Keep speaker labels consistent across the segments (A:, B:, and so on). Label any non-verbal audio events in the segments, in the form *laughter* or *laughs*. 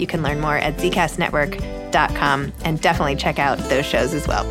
A: You can learn more at zcastnetwork.com and definitely check out those shows as well.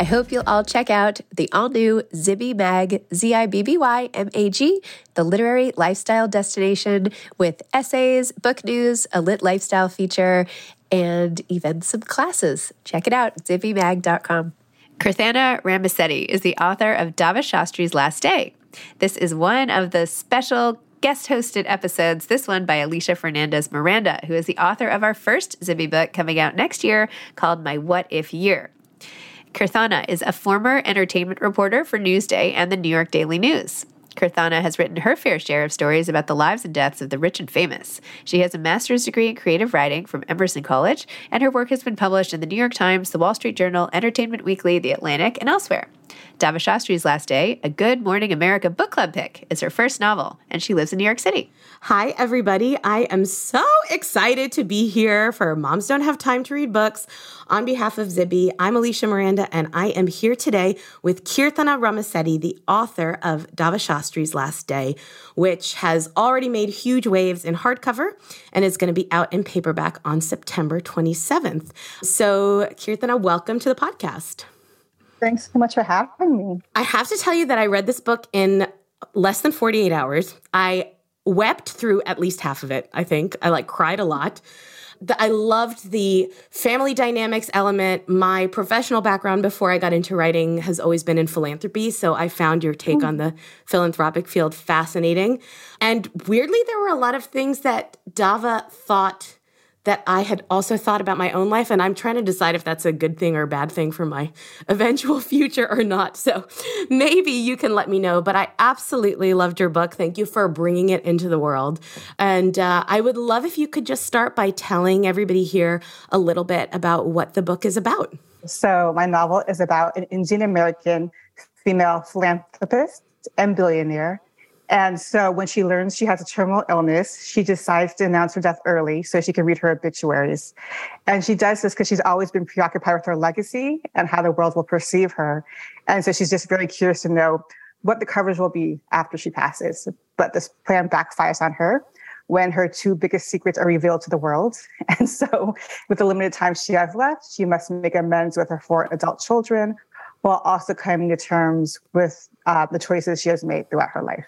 A: I hope you'll all check out the all new Zibby Mag, Z I B B Y M A G, the literary lifestyle destination with essays, book news, a lit lifestyle feature, and even some classes. Check it out, zibbymag.com. Kirthana Ramisetti is the author of Dava Shastri's Last Day. This is one of the special guest hosted episodes, this one by Alisha Fernandez Miranda, who is the author of our first Zibby book coming out next year called My What If Year. Kirthana is a former entertainment reporter for Newsday and the New York Daily News. Kirthana has written her fair share of stories about the lives and deaths of the rich and famous. She has a master's degree in creative writing from Emerson College, and her work has been published in the New York Times, the Wall Street Journal, Entertainment Weekly, The Atlantic, and elsewhere. Dava Shastri's Last Day, a Good Morning America book club pick, is her first novel, and she lives in New York City.
B: Hi, everybody. I am so excited to be here for Moms Don't Have Time to Read Books. On behalf of Zibby, I'm Alisha Miranda, and I am here today with Kirthana Ramisetti, the author of Dava Shastri's Last Day, which has already made huge waves in hardcover and is going to be out in paperback on September 27th. So, Kirthana, welcome to the podcast.
C: Thanks so much for having me.
B: I have to tell you that I read this book in less than 48 hours. I wept through at least half of it, I think. I like cried a lot. I loved the family dynamics element. My professional background before I got into writing has always been in philanthropy. So I found your take mm-hmm. on the philanthropic field fascinating. And weirdly, there were a lot of things that Dava thought that I had also thought about my own life. And I'm trying to decide if that's a good thing or a bad thing for my *laughs* eventual future or not. So maybe you can let me know. But I absolutely loved your book. Thank you for bringing it into the world. And uh, I would love if you could just start by telling everybody here a little bit about what the book is about.
C: So, my novel is about an Indian American female philanthropist and billionaire and so when she learns she has a terminal illness, she decides to announce her death early so she can read her obituaries. And she does this because she's always been preoccupied with her legacy and how the world will perceive her. And so she's just very curious to know what the coverage will be after she passes. But this plan backfires on her when her two biggest secrets are revealed to the world. *laughs* And so, with the limited time she has left, she must make amends with her four adult children while also coming to terms with uh, the choices she has made throughout her life.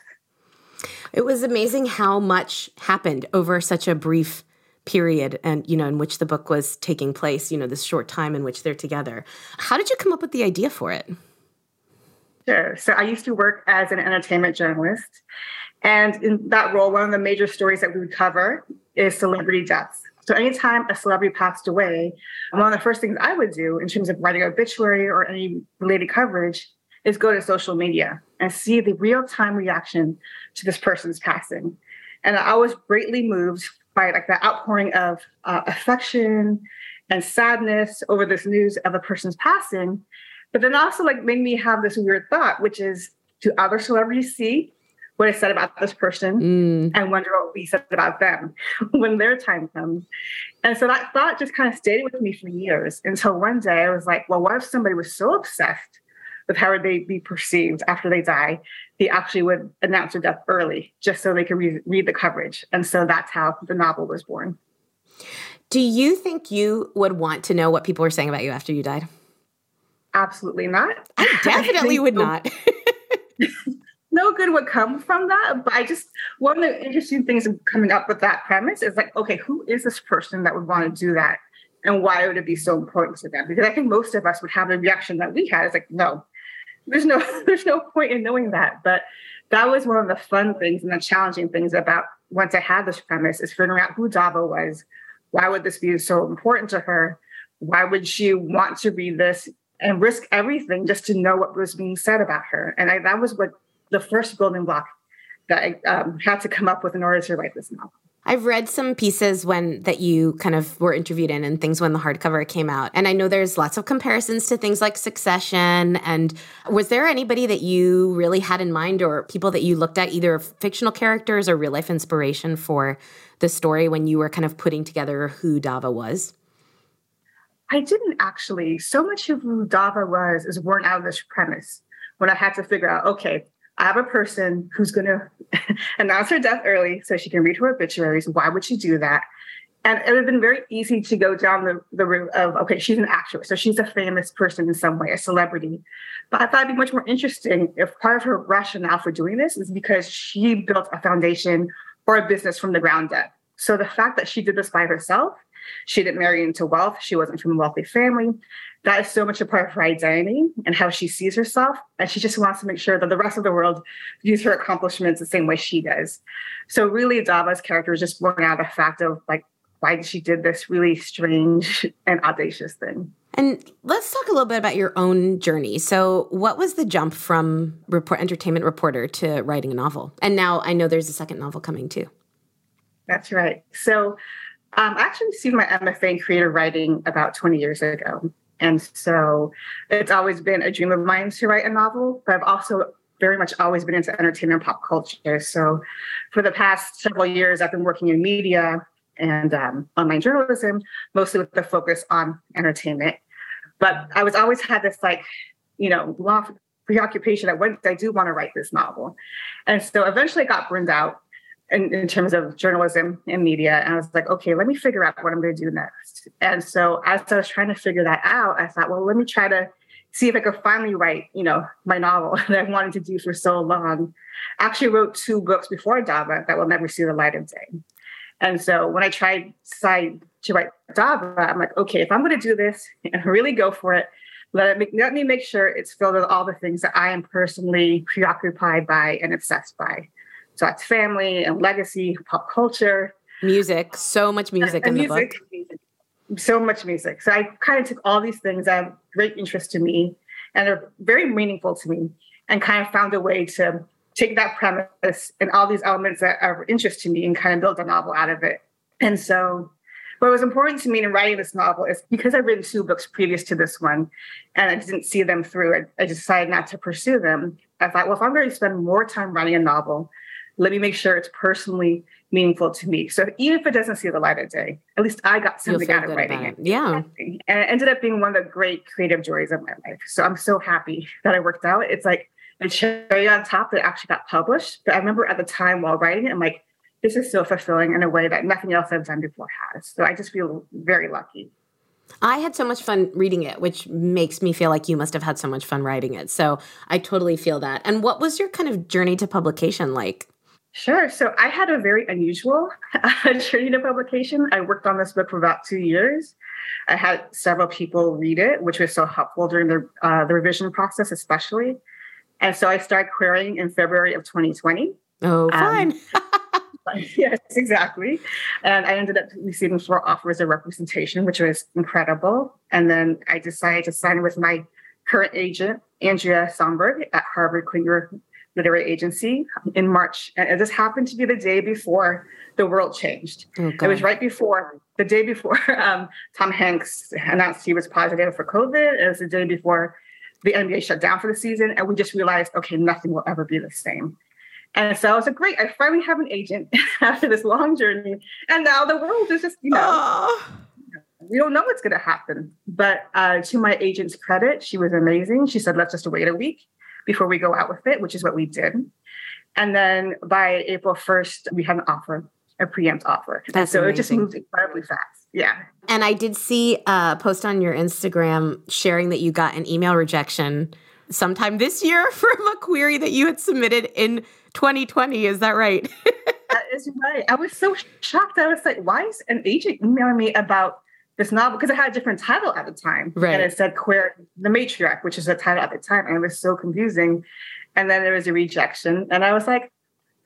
B: It was amazing how much happened over such a brief period and you know in which the book was taking place you know this short time in which they're together. How did you come up with the idea for it?
C: Sure. So i used to work as an entertainment journalist and in that role one of the major stories that we would cover is celebrity deaths. So anytime a celebrity passed away one of the first things i would do in terms of writing obituary or any related coverage is go to social media and see the real time reaction to this person's passing. And I was greatly moved by like the outpouring of uh, affection and sadness over this news of a person's passing. But then also like made me have this weird thought, which is do other celebrities see what I said about this person mm. and wonder what we said about them *laughs* when their time comes. And so that thought just kind of stayed with me for years until one day I was like, well, what if somebody was so obsessed with how would they be perceived after they die, they actually would announce their death early just so they could re- read the coverage. And so that's how the novel was born.
B: Do you think you would want to know what people were saying about you after you died?
C: Absolutely not.
B: I *laughs* definitely would not. *laughs* *laughs*
C: no good would come from that. But I just, one of the interesting things coming up with that premise is like, okay, who is this person that would want to do that? And why would it be so important to them? Because I think most of us would have the reaction that we had. It's like, no, there's no *laughs* there's no point in knowing that but that was one of the fun things and the challenging things about once i had this premise is figuring out who dava was. Why would this be so important to her? Why would she want to read this and risk everything just to know what was being said about her? And I, that was what the first building block that i um, had to come up with in order to write this novel
B: I've read some pieces when that you kind of were interviewed in and things when the hardcover came out. And I know there's lots of comparisons to things like Succession. And was there anybody that you really had in mind or people that you looked at, either fictional characters or real life inspiration for the story when you were kind of putting together who Dava was?
C: I didn't actually. So much of who Dava was is born out of this premise when I had to figure out, okay, Have a person who's going *laughs* to announce her death early so she can read her obituaries. Why would she do that? And it would have been very easy to go down the, the route of, okay, she's an actress, so she's a famous person in some way, a celebrity. But I thought it'd be much more interesting if part of her rationale for doing this is because she built a foundation or a business from the ground up. So the fact that she did this by herself, she didn't marry into wealth, she wasn't from a wealthy family, that is so much a part of her identity and how she sees herself. And she just wants to make sure that the rest of the world views her accomplishments the same way she does. So really Dava's character is just born out of the fact of like why she did this really strange *laughs* and audacious thing.
B: And let's talk a little bit about your own journey. So, what was the jump from report, entertainment reporter to writing a novel? And now I know there's a second novel coming too.
C: That's right. So, um, I actually received my MFA in creative writing about 20 years ago. And so it's always been a dream of mine to write a novel, but I've also very much always been into entertainment and pop culture. So for the past several years, I've been working in media and um, online journalism, mostly with the focus on entertainment. But I was always had this like, you know, preoccupation that when I do want to write this novel. And so eventually I got burned out in, in, terms of journalism and media. And I was like, okay, let me figure out what I'm going to do next. And so as I was trying to figure that out, I thought, well, let me try to see if I could finally write, you know, my novel *laughs* that I wanted to do for so long. I actually wrote two books before Dava that will never see the light of day. And so when I tried to write Dava, I'm like, okay, if I'm going to do this and *laughs* really go for it, let, it, let me make sure it's filled with all the things that I am personally preoccupied by and obsessed by. So that's family and legacy, pop culture,
B: music, so much music in music, the
C: book. So much music. So I kind of took all these things that have great interest to me and are very meaningful to me and kind of found a way to take that premise and all these elements that are of interest to me and kind of build a novel out of it. And so what was important to me in writing this novel is because I've written two books previous to this one and I didn't see them through, I, I decided not to pursue them. I thought, well, if I'm going to spend more time writing a novel, let me make sure it's personally meaningful to me. So even if it doesn't see the light of day, at least I got something out of writing it.
B: it. Yeah.
C: And it ended up being one of the great creative joys of my life. So I'm so happy that I worked out. It's like the cherry on top that actually got published. But I remember at the time while writing it, I'm like, this is so fulfilling in a way that nothing else I've done before has. So I just feel very lucky.
B: I had so much fun reading it, which makes me feel like you must have had so much fun writing it. So I totally feel that. And what was your kind of journey to publication like?
C: Sure. So I had a very unusual *laughs* journey to publication. I worked on this book for about two years. I had several people read it, which was so helpful during the, uh, the revision process, especially. And so I started querying in February of 2020.
B: Oh, um, fine. Um, *laughs* *laughs*
C: yes, exactly. And I ended up receiving four offers of representation, which was incredible. And then I decided to sign with my current agent, Andrea Somberg at Harvey Klinger Literary Agency in March. And this happened to be the day before the world changed. Oh, it was right before, the day before *laughs* um, Tom Hanks announced he was positive for COVID. It was the day before the NBA shut down for the season. And we just realized, okay, nothing will ever be the same. And so I was like, great, I finally have an agent *laughs* after this long journey. And now the world is just, you know, oh. we don't know what's going to happen. But uh, to my agent's credit, she was amazing. She said, let's just wait a week before we go out with it, which is what we did. And then by April 1st, we had an offer, a preempt offer.
B: That's
C: so
B: amazing.
C: it just moved incredibly fast. Yeah.
B: And I did see a post on your Instagram sharing that you got an email rejection sometime this year *laughs* from a query that you had submitted in 2020. Is that right? *laughs*
C: that is right. I was so shocked. I was like, why is an agent emailing me about this novel? Because it had a different title at the time.
B: Right.
C: And it said Queer the Matriarch, which is the title at the time. And it was so confusing. And then there was a rejection. And I was like,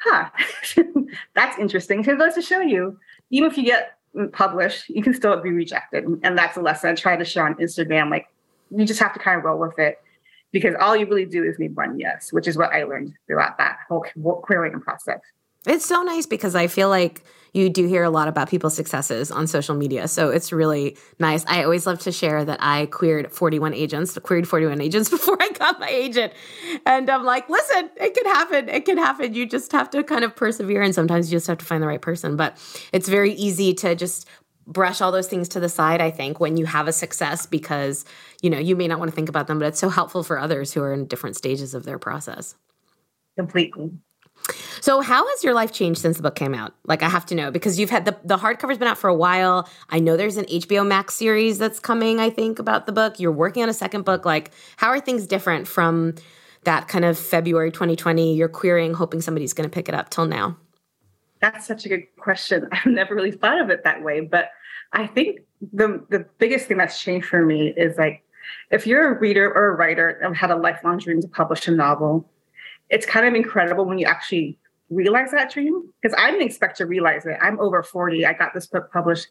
C: huh, *laughs* that's interesting. Because goes to show you, even if you get published, you can still be rejected. And that's a lesson I try to share on Instagram. Like, you just have to kind of roll with it because all you really do is need one yes, which is what I learned throughout that whole querying process.
B: It's so nice because I feel like you do hear a lot about people's successes on social media. So it's really nice. I always love to share that I queered 41 agents, queried 41 agents *laughs* before I got my agent. And I'm like, listen, it can happen. It can happen. You just have to kind of persevere. And sometimes you just have to find the right person. But it's very easy to just brush all those things to the side, I think, when you have a success because, you know, you may not want to think about them, but it's so helpful for others who are in different stages of their process.
C: Completely.
B: So, how has your life changed since the book came out? Like, I have to know because you've had the the hardcover's been out for a while. I know there's an HBO Max series that's coming. I think about the book. You're working on a second book. Like, how are things different from that kind of February 2020? You're querying, hoping somebody's going to pick it up till now.
C: That's such a good question. *laughs* I've never really thought of it that way, but I think the the biggest thing that's changed for me is like if you're a reader or a writer and had a lifelong dream to publish a novel, it's kind of incredible when you actually realize that dream because I didn't expect to realize it. I'm over 40. I got this book published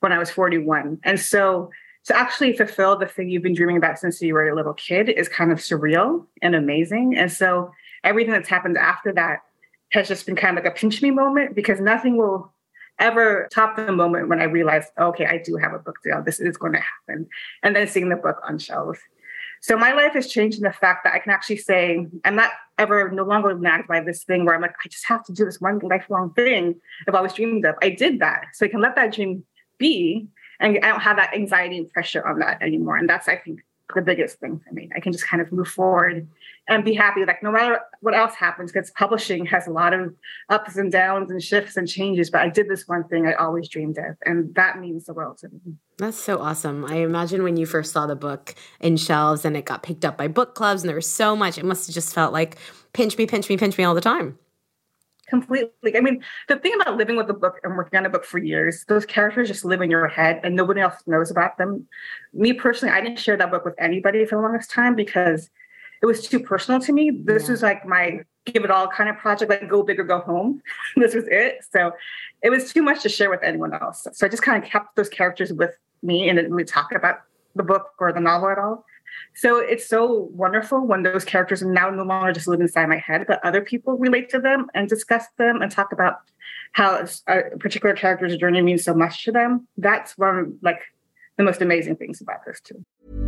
C: when I was 41. And so to actually fulfill the thing you've been dreaming about since you were a little kid is kind of surreal and amazing. And so everything that's happened after that has just been kind of like a pinch me moment because nothing will ever top the moment when I realized, okay, I do have a book deal. This is going to happen. And then seeing the book on shelves. So my life has changed in the fact that I can actually say, I'm not ever no longer nagged by this thing where I'm like, I just have to do this one lifelong thing I've always dreamed of. I did that. So I can let that dream be and I don't have that anxiety and pressure on that anymore. And that's, I think, the biggest thing for me. I can just kind of move forward and be happy. Like no matter what else happens, because publishing has a lot of ups and downs and shifts and changes. But I did this one thing I always dreamed of, and that means the world to me.
B: That's so awesome. I imagine when you first saw the book in shelves and it got picked up by book clubs and there was so much, it must have just felt like pinch me, pinch me, pinch me all the time
C: completely. I mean, the thing about living with a book and working on a book for years, those characters just live in your head and nobody else knows about them. Me personally, I didn't share that book with anybody for the longest time because it was too personal to me. This yeah. was like my give it all kind of project, like go big or go home. *laughs* this was it. So it was too much to share with anyone else. So I just kind of kept those characters with me and didn't really talk about the book or the novel at all. So it's so wonderful when those characters now no longer just live inside my head, but other people relate to them and discuss them and talk about how a particular character's journey means so much to them. That's one of like the most amazing things about this too.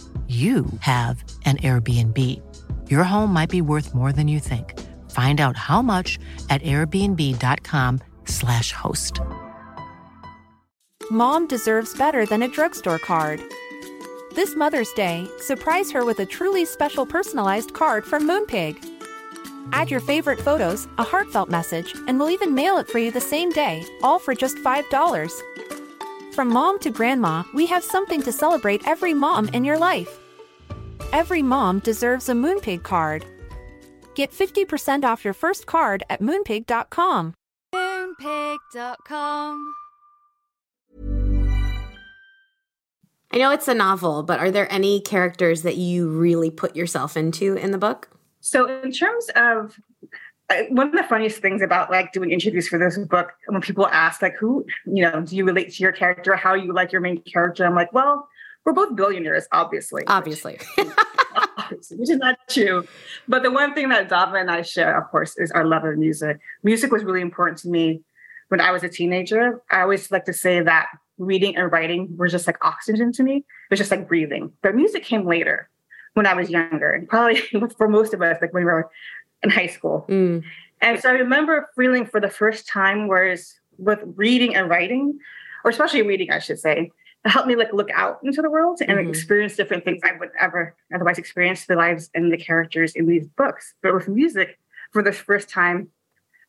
D: you have an Airbnb. Your home might be worth more than you think. Find out how much at airbnb.com/slash host.
E: Mom deserves better than a drugstore card. This Mother's Day, surprise her with a truly special personalized card from Moonpig. Add your favorite photos, a heartfelt message, and we'll even mail it for you the same day, all for just $5. From mom to grandma, we have something to celebrate every mom in your life. Every mom deserves a Moonpig card. Get 50% off your first card at moonpig.com.
F: Moonpig.com.
B: I know it's a novel, but are there any characters that you really put yourself into in the book?
C: So, in terms of uh, one of the funniest things about like doing interviews for this book, when people ask like, "Who, you know, do you relate to your character? How you like your main character?" I'm like, "Well, we're both billionaires, obviously. *laughs*
B: Obviously.
C: which is not true. But the one thing that Dava and I share, of course, is our love of music. Music was really important to me when I was a teenager. I always like to say that reading and writing were just like oxygen to me. It was just like breathing. But music came later when I was younger, and probably *laughs* for most of us, like when we were in high school. Mm. And so I remember feeling for the first time, whereas with reading and writing, or especially reading, I should say, helped me like look out into the world and mm-hmm. experience different things I would ever otherwise experience the lives and the characters in these books. But with music, for the first time,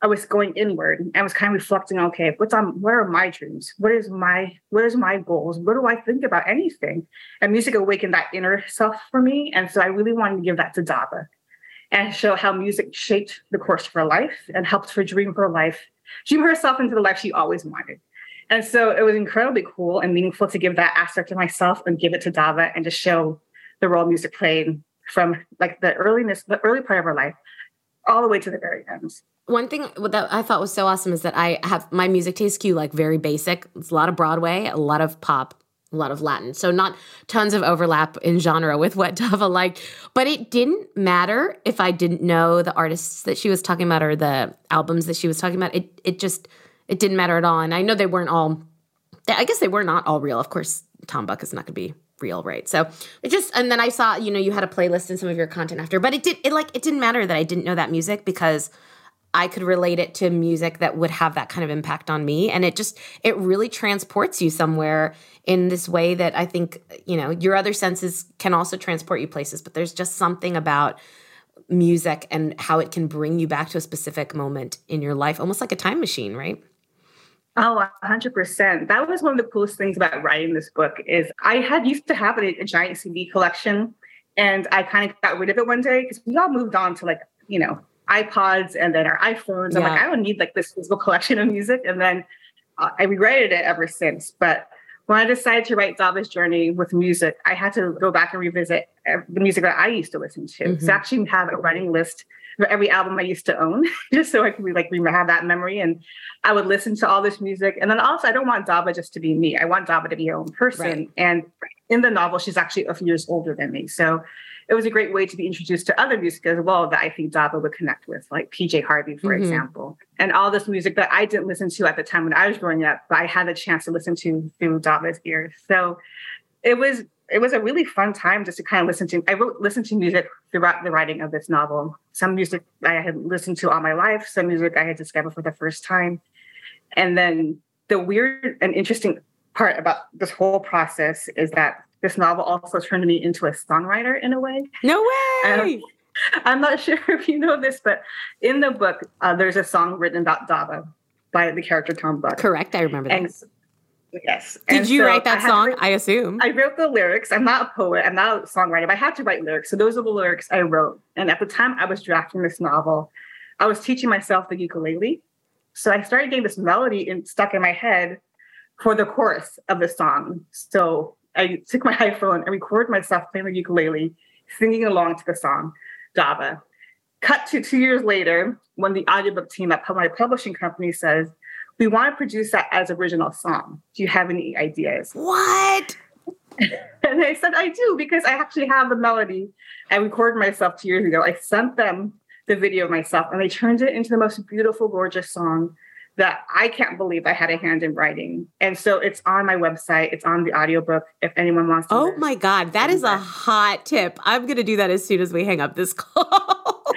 C: I was going inward and was kind of reflecting, okay, what's on where are my dreams? What is my what is my goals? What do I think about anything? And music awakened that inner self for me. And so I really wanted to give that to Dava and show how music shaped the course of her life and helped her dream her life, dream herself into the life she always wanted. And so it was incredibly cool and meaningful to give that aspect of myself and give it to Dava and just show the role music played from like the earliness, the early part of her life, all the way to the very end.
B: One thing that I thought was so awesome is that I have my music taste cue like very basic. It's a lot of Broadway, a lot of pop, a lot of Latin. So not tons of overlap in genre with what *laughs* Dava liked. But it didn't matter if I didn't know the artists that she was talking about or the albums that she was talking about. It it just it didn't matter at all. And I know they weren't all, I guess they were not all real. Of course, Tom Buck is not going to be real, right? So it just, and then I saw, you know, you had a playlist and some of your content after, but it did, it like, it didn't matter that I didn't know that music because I could relate it to music that would have that kind of impact on me. And it just, it really transports you somewhere in this way that I think, you know, your other senses can also transport you places, but there's just something about music and how it can bring you back to a specific moment in your life, almost like a time machine, right?
C: Oh, 100%. That was one of the coolest things about writing this book is I had used to have a, a giant CD collection and I kind of got rid of it one day because we all moved on to like, you know, iPods and then our iPhones. I'm like, I don't need like this physical collection of music. And then uh, I regretted it ever since. But when I decided to write Dava's journey with music, I had to go back and revisit the music that I used to listen to. Mm-hmm. So actually have a running list for every album I used to own, *laughs* just so I could like have that memory. And I would listen to all this music. And then also, I don't want Dava just to be me. I want Dava to be her own person. Right. And in the novel, she's actually a few years older than me. So it was a great way to be introduced to other music as well that I think Dava would connect with, like PJ Harvey, for mm-hmm. example. And all this music that I didn't listen to at the time when I was growing up, but I had the chance to listen to through Dava's ears. So it was it was a really fun time just to kind of listen to. I wrote listen to music throughout the writing of this novel. Some music I had listened to all my life, some music I had discovered for the first time. And then the weird and interesting part about this whole process is that this novel also turned me into a songwriter in a way.
B: No *laughs* way. Um,
C: I'm not *laughs* sure if you know this, but in the book, uh, there's a song written about Dava by the character Tom Buck.
B: Correct, I remember that.
C: And, yes.
B: Did and you so write that I song? Write, I assume.
C: I wrote the lyrics. I'm not a poet. I'm not a songwriter, but I had to write lyrics. So those are the lyrics I wrote. And at the time I was drafting this novel, I was teaching myself the ukulele. So I started getting this melody in, stuck in my head for the chorus of the song. So I took my *laughs* iPhone and recorded myself playing the ukulele, singing along to the song, Dava. Cut to two years later, when the audiobook team at my publishing company says, we want to produce that as original song. Do you have any ideas? *laughs*
B: What?
C: and I said, I do, because I actually have the melody. I recorded myself two years ago. I sent them the video of myself, and they turned it into the most beautiful, gorgeous song that I can't believe I had a hand in writing. And so it's on my website, it's on the audiobook if anyone wants to.
B: Oh my God, that is a hot tip. I'm going to do that as soon as we hang up this *laughs* call.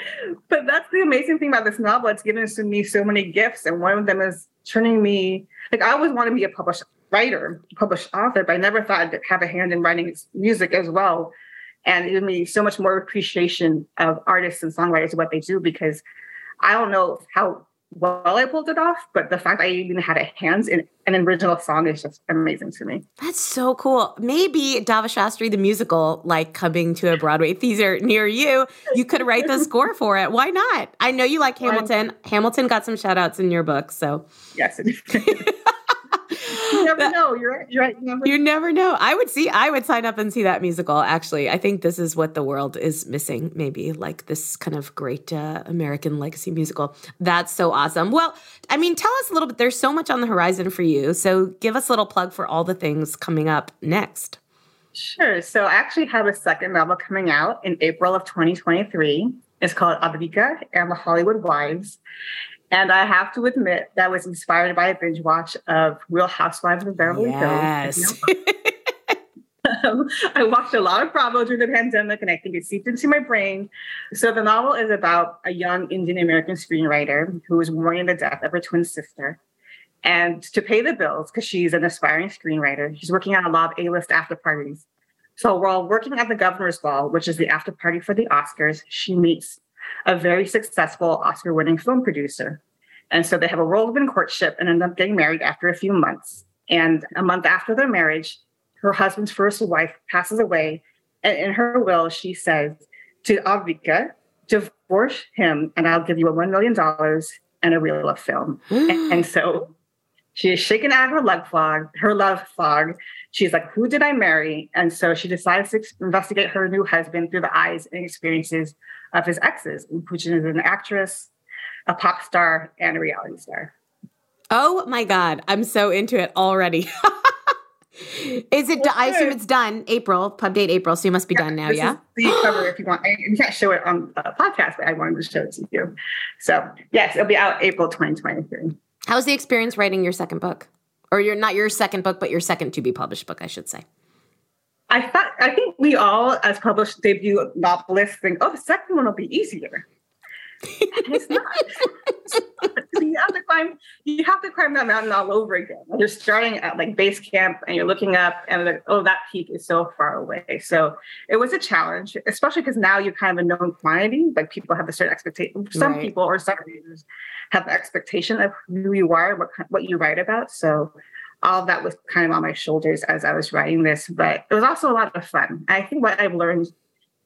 C: but that's the amazing thing about this novel. It's given to me so many gifts. And one of them is turning me, like, I always want to be a published writer, published author, but I never thought I'd have a hand in writing music as well. And it gave me so much more appreciation of artists and songwriters, and what they do, because I don't know how well I pulled it off, but the fact I even had a hands in an original song is just amazing to me.
B: That's so cool. Maybe Dava Shastri the musical, like coming to a Broadway theater near you, you could write the score for it. Why not? I know you like Hamilton. Hamilton got some shout outs in your book, so
C: yes. *laughs* you never know. You're right. You're right. You never,
B: you never know. I would see. I would sign up and see that musical. Actually, I think this is what the world is missing. Maybe like this kind of great uh, American legacy musical. That's so awesome. Well, I mean, tell us a little bit. There's so much on the horizon for you. So give us a little plug for all the things coming up next.
C: Sure. So I actually have a second novel coming out in April of 2023. It's called Advika and the Hollywood Wives. And I have to admit, that was inspired by a binge watch of Real Housewives of Beverly
B: yes. Hills.
C: um, I watched a lot of Bravo during the pandemic, and I think it seeped into my brain. So the novel is about a young Indian American screenwriter who is mourning the death of her twin sister. And to pay the bills, because she's an aspiring screenwriter, she's working on a lot of A-list after parties. So while working at the Governor's Ball, which is the after party for the Oscars, she meets a very successful Oscar winning film producer. And so they have a whirlwind courtship and end up getting married after a few months. And a month after their marriage, her husband's first wife passes away. And in her will, she says to Advika, divorce him and I'll give you a $1 million and a reel of film. and, *gasps* and so she is shaken out of her love fog, her love fog. She's like, who did I marry? And so she decides to investigate her new husband through the eyes and experiences of his exes, which is an actress, a pop star, and a reality star.
B: Oh my God. I'm so into it already. *laughs* is it? I assume it's done April, pub date April. So you must be yeah, done now. yeah.
C: the cover if you want. You can't show it on a podcast, but I wanted to show it to you. So yes, it'll be out April 2023.
B: How was the experience writing your second book? Or your not your second book, but your second to be published book, I should say.
C: I thought I think we all, as published debut novelists, think, oh, the second one will be easier. It's not. you have to climb. You have to climb that mountain all over again. You're starting at like base camp, and you're looking up, and like, oh, that peak is so far away. So it was a challenge, especially because now you're kind of a known quantity. Like people have a certain expectation. Some right. people or some readers have the expectation of who you are, what what you write about. So all of that was kind of on my shoulders as I was writing this, but it was also a lot of fun. I think what I've learned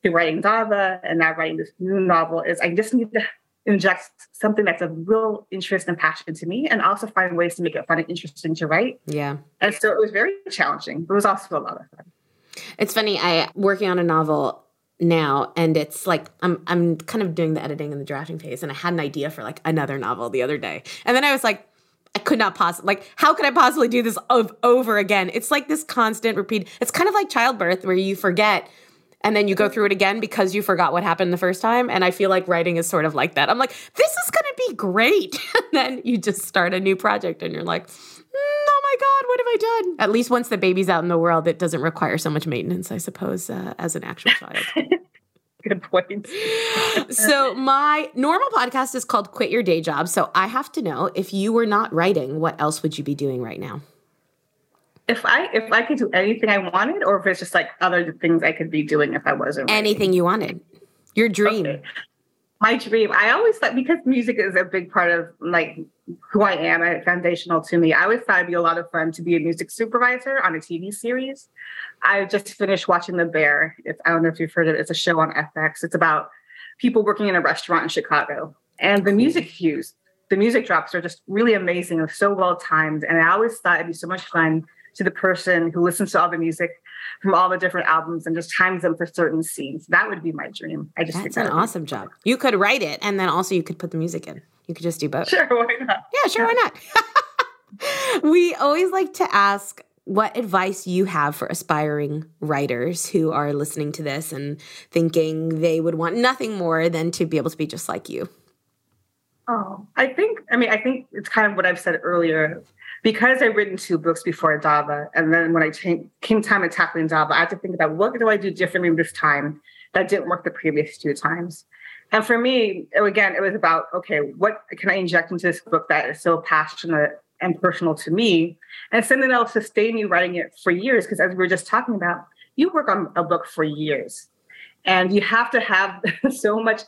C: through writing Dava and now writing this new novel is I just need to inject something that's of real interest and passion to me and also find ways to make it fun and interesting to write.
B: Yeah.
C: And so it was very challenging, but it was also a lot of fun.
B: It's funny, I working on a novel now and it's like I'm I'm kind of doing the editing and the drafting phase and I had an idea for like another novel the other day. And then I was like I could not possibly like how could I possibly do this of over again? It's like this constant repeat. It's kind of like childbirth where you forget and then you go through it again because you forgot what happened the first time. And I feel like writing is sort of like that. I'm like, this is going to be great. *laughs* and then you just start a new project and you're like, mm, oh my God, what have I done? At least once the baby's out in the world, it doesn't require so much maintenance, I suppose, uh, as an actual child. *laughs*
C: Good point. *laughs*
B: so my normal podcast is called Quit Your Day Job. So I have to know if you were not writing, what else would you be doing right now?
C: If I if I could do anything I wanted, or if it's just like other things I could be doing if I wasn't
B: anything you wanted, your dream. Okay.
C: My dream. I always thought because music is a big part of like who I am and foundational to me. I always thought it'd be a lot of fun to be a music supervisor on a TV series. I just finished watching The Bear. It's, I don't know if you've heard of it. It's a show on FX. It's about people working in a restaurant in Chicago, and the music cues, the music drops are just really amazing and so well timed. And I always thought it'd be so much fun to the person who listens to all the music from all the different albums and just times them for certain scenes. That would be my dream. I just
B: That's an awesome job. You could write it and then also you could put the music in. You could just do both.
C: Sure, why not?
B: Yeah, sure, yeah. why not? *laughs* we always like to ask what advice you have for aspiring writers who are listening to this and thinking they would want nothing more than to be able to be just like you.
C: Oh, I think, I mean, I think it's kind of what I've said earlier because I've written two books before Dava, and then when I came, time to tackling Dava, I had to think about what do I do differently this time that didn't work the previous two times. And for me, again, it was about okay, what can I inject into this book that is so passionate and personal to me, and something that'll sustain me writing it for years? Because as we were just talking about, you work on a book for years, and you have to have *laughs* so much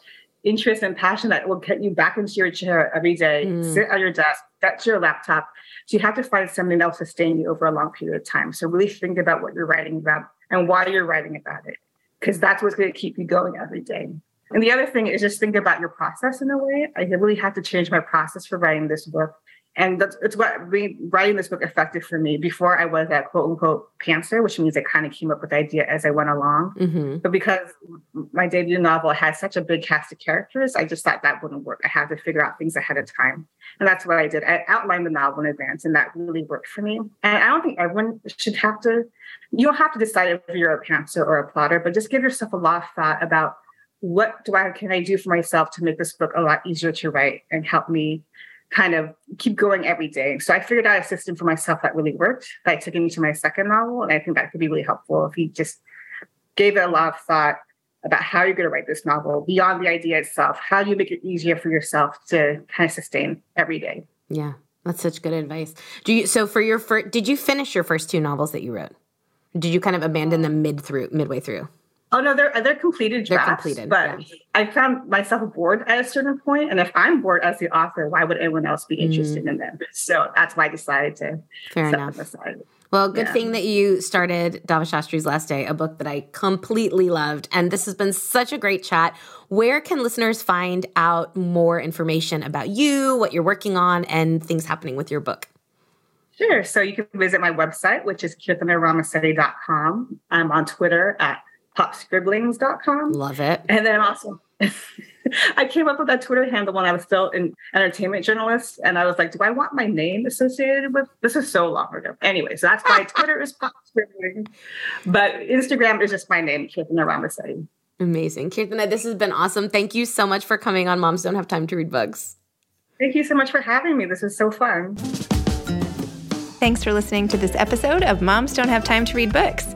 C: interest and passion that will get you back into your chair every day, mm. sit at your desk, get your laptop, so you have to find something that will sustain you over a long period of time. So really think about what you're writing about and why you're writing about it, because that's what's going to keep you going every day. And the other thing is just think about your process in a way. I really had to change my process for writing this book and that's it's what writing this book affected for me. Before I was a quote unquote pantser, which means I kind of came up with the idea as I went along. Mm-hmm. But because my debut novel has such a big cast of characters, I just thought that wouldn't work. I had to figure out things ahead of time. And that's what I did. I outlined the novel in advance, and that really worked for me. And I don't think everyone should have to, you don't have to decide if you're a pantser or a plotter, but just give yourself a lot of thought about what do I can I do for myself to make this book a lot easier to write and help me kind of keep going every day. So I figured out a system for myself that really worked that I me to my second novel. And I think that could be really helpful if you just gave it a lot of thought about how you're going to write this novel beyond the idea itself. How do you make it easier for yourself to kind of sustain every day?
B: Yeah, that's such good advice. Do you so for your first did you finish your first two novels that you wrote? Did you kind of abandon them mid through midway through?
C: Oh no, they're they're completed drafts. They're completed, but yeah. I found myself bored at a certain point, and if I'm bored as the author, why would anyone else be interested mm. in them? So that's why I decided to
B: Fair set enough. them aside. Well, good yeah. thing that you started Dava Shastri's Last Day, a book that I completely loved. And this has been such a great chat. Where can listeners find out more information about you, what you're working on, and things happening with your book?
C: Sure. So you can visit my website, which is kirthanaramisetti.com. I'm on Twitter at popscribblings.com.
B: Love it.
C: And then also, *laughs* I came up with that Twitter handle when I was still an entertainment journalist. And I was like, do I want my name associated with this? Is so long ago. Anyway, so that's why *laughs* Twitter is Pop Scribbling, but Instagram is just my name, Kirthana Ramisetti.
B: Amazing. Kirthana, this has been awesome. Thank you so much for coming on Moms Don't Have Time to Read Books.
C: Thank you so much for having me. This is so fun.
A: Thanks for listening to this episode of Moms Don't Have Time to Read Books.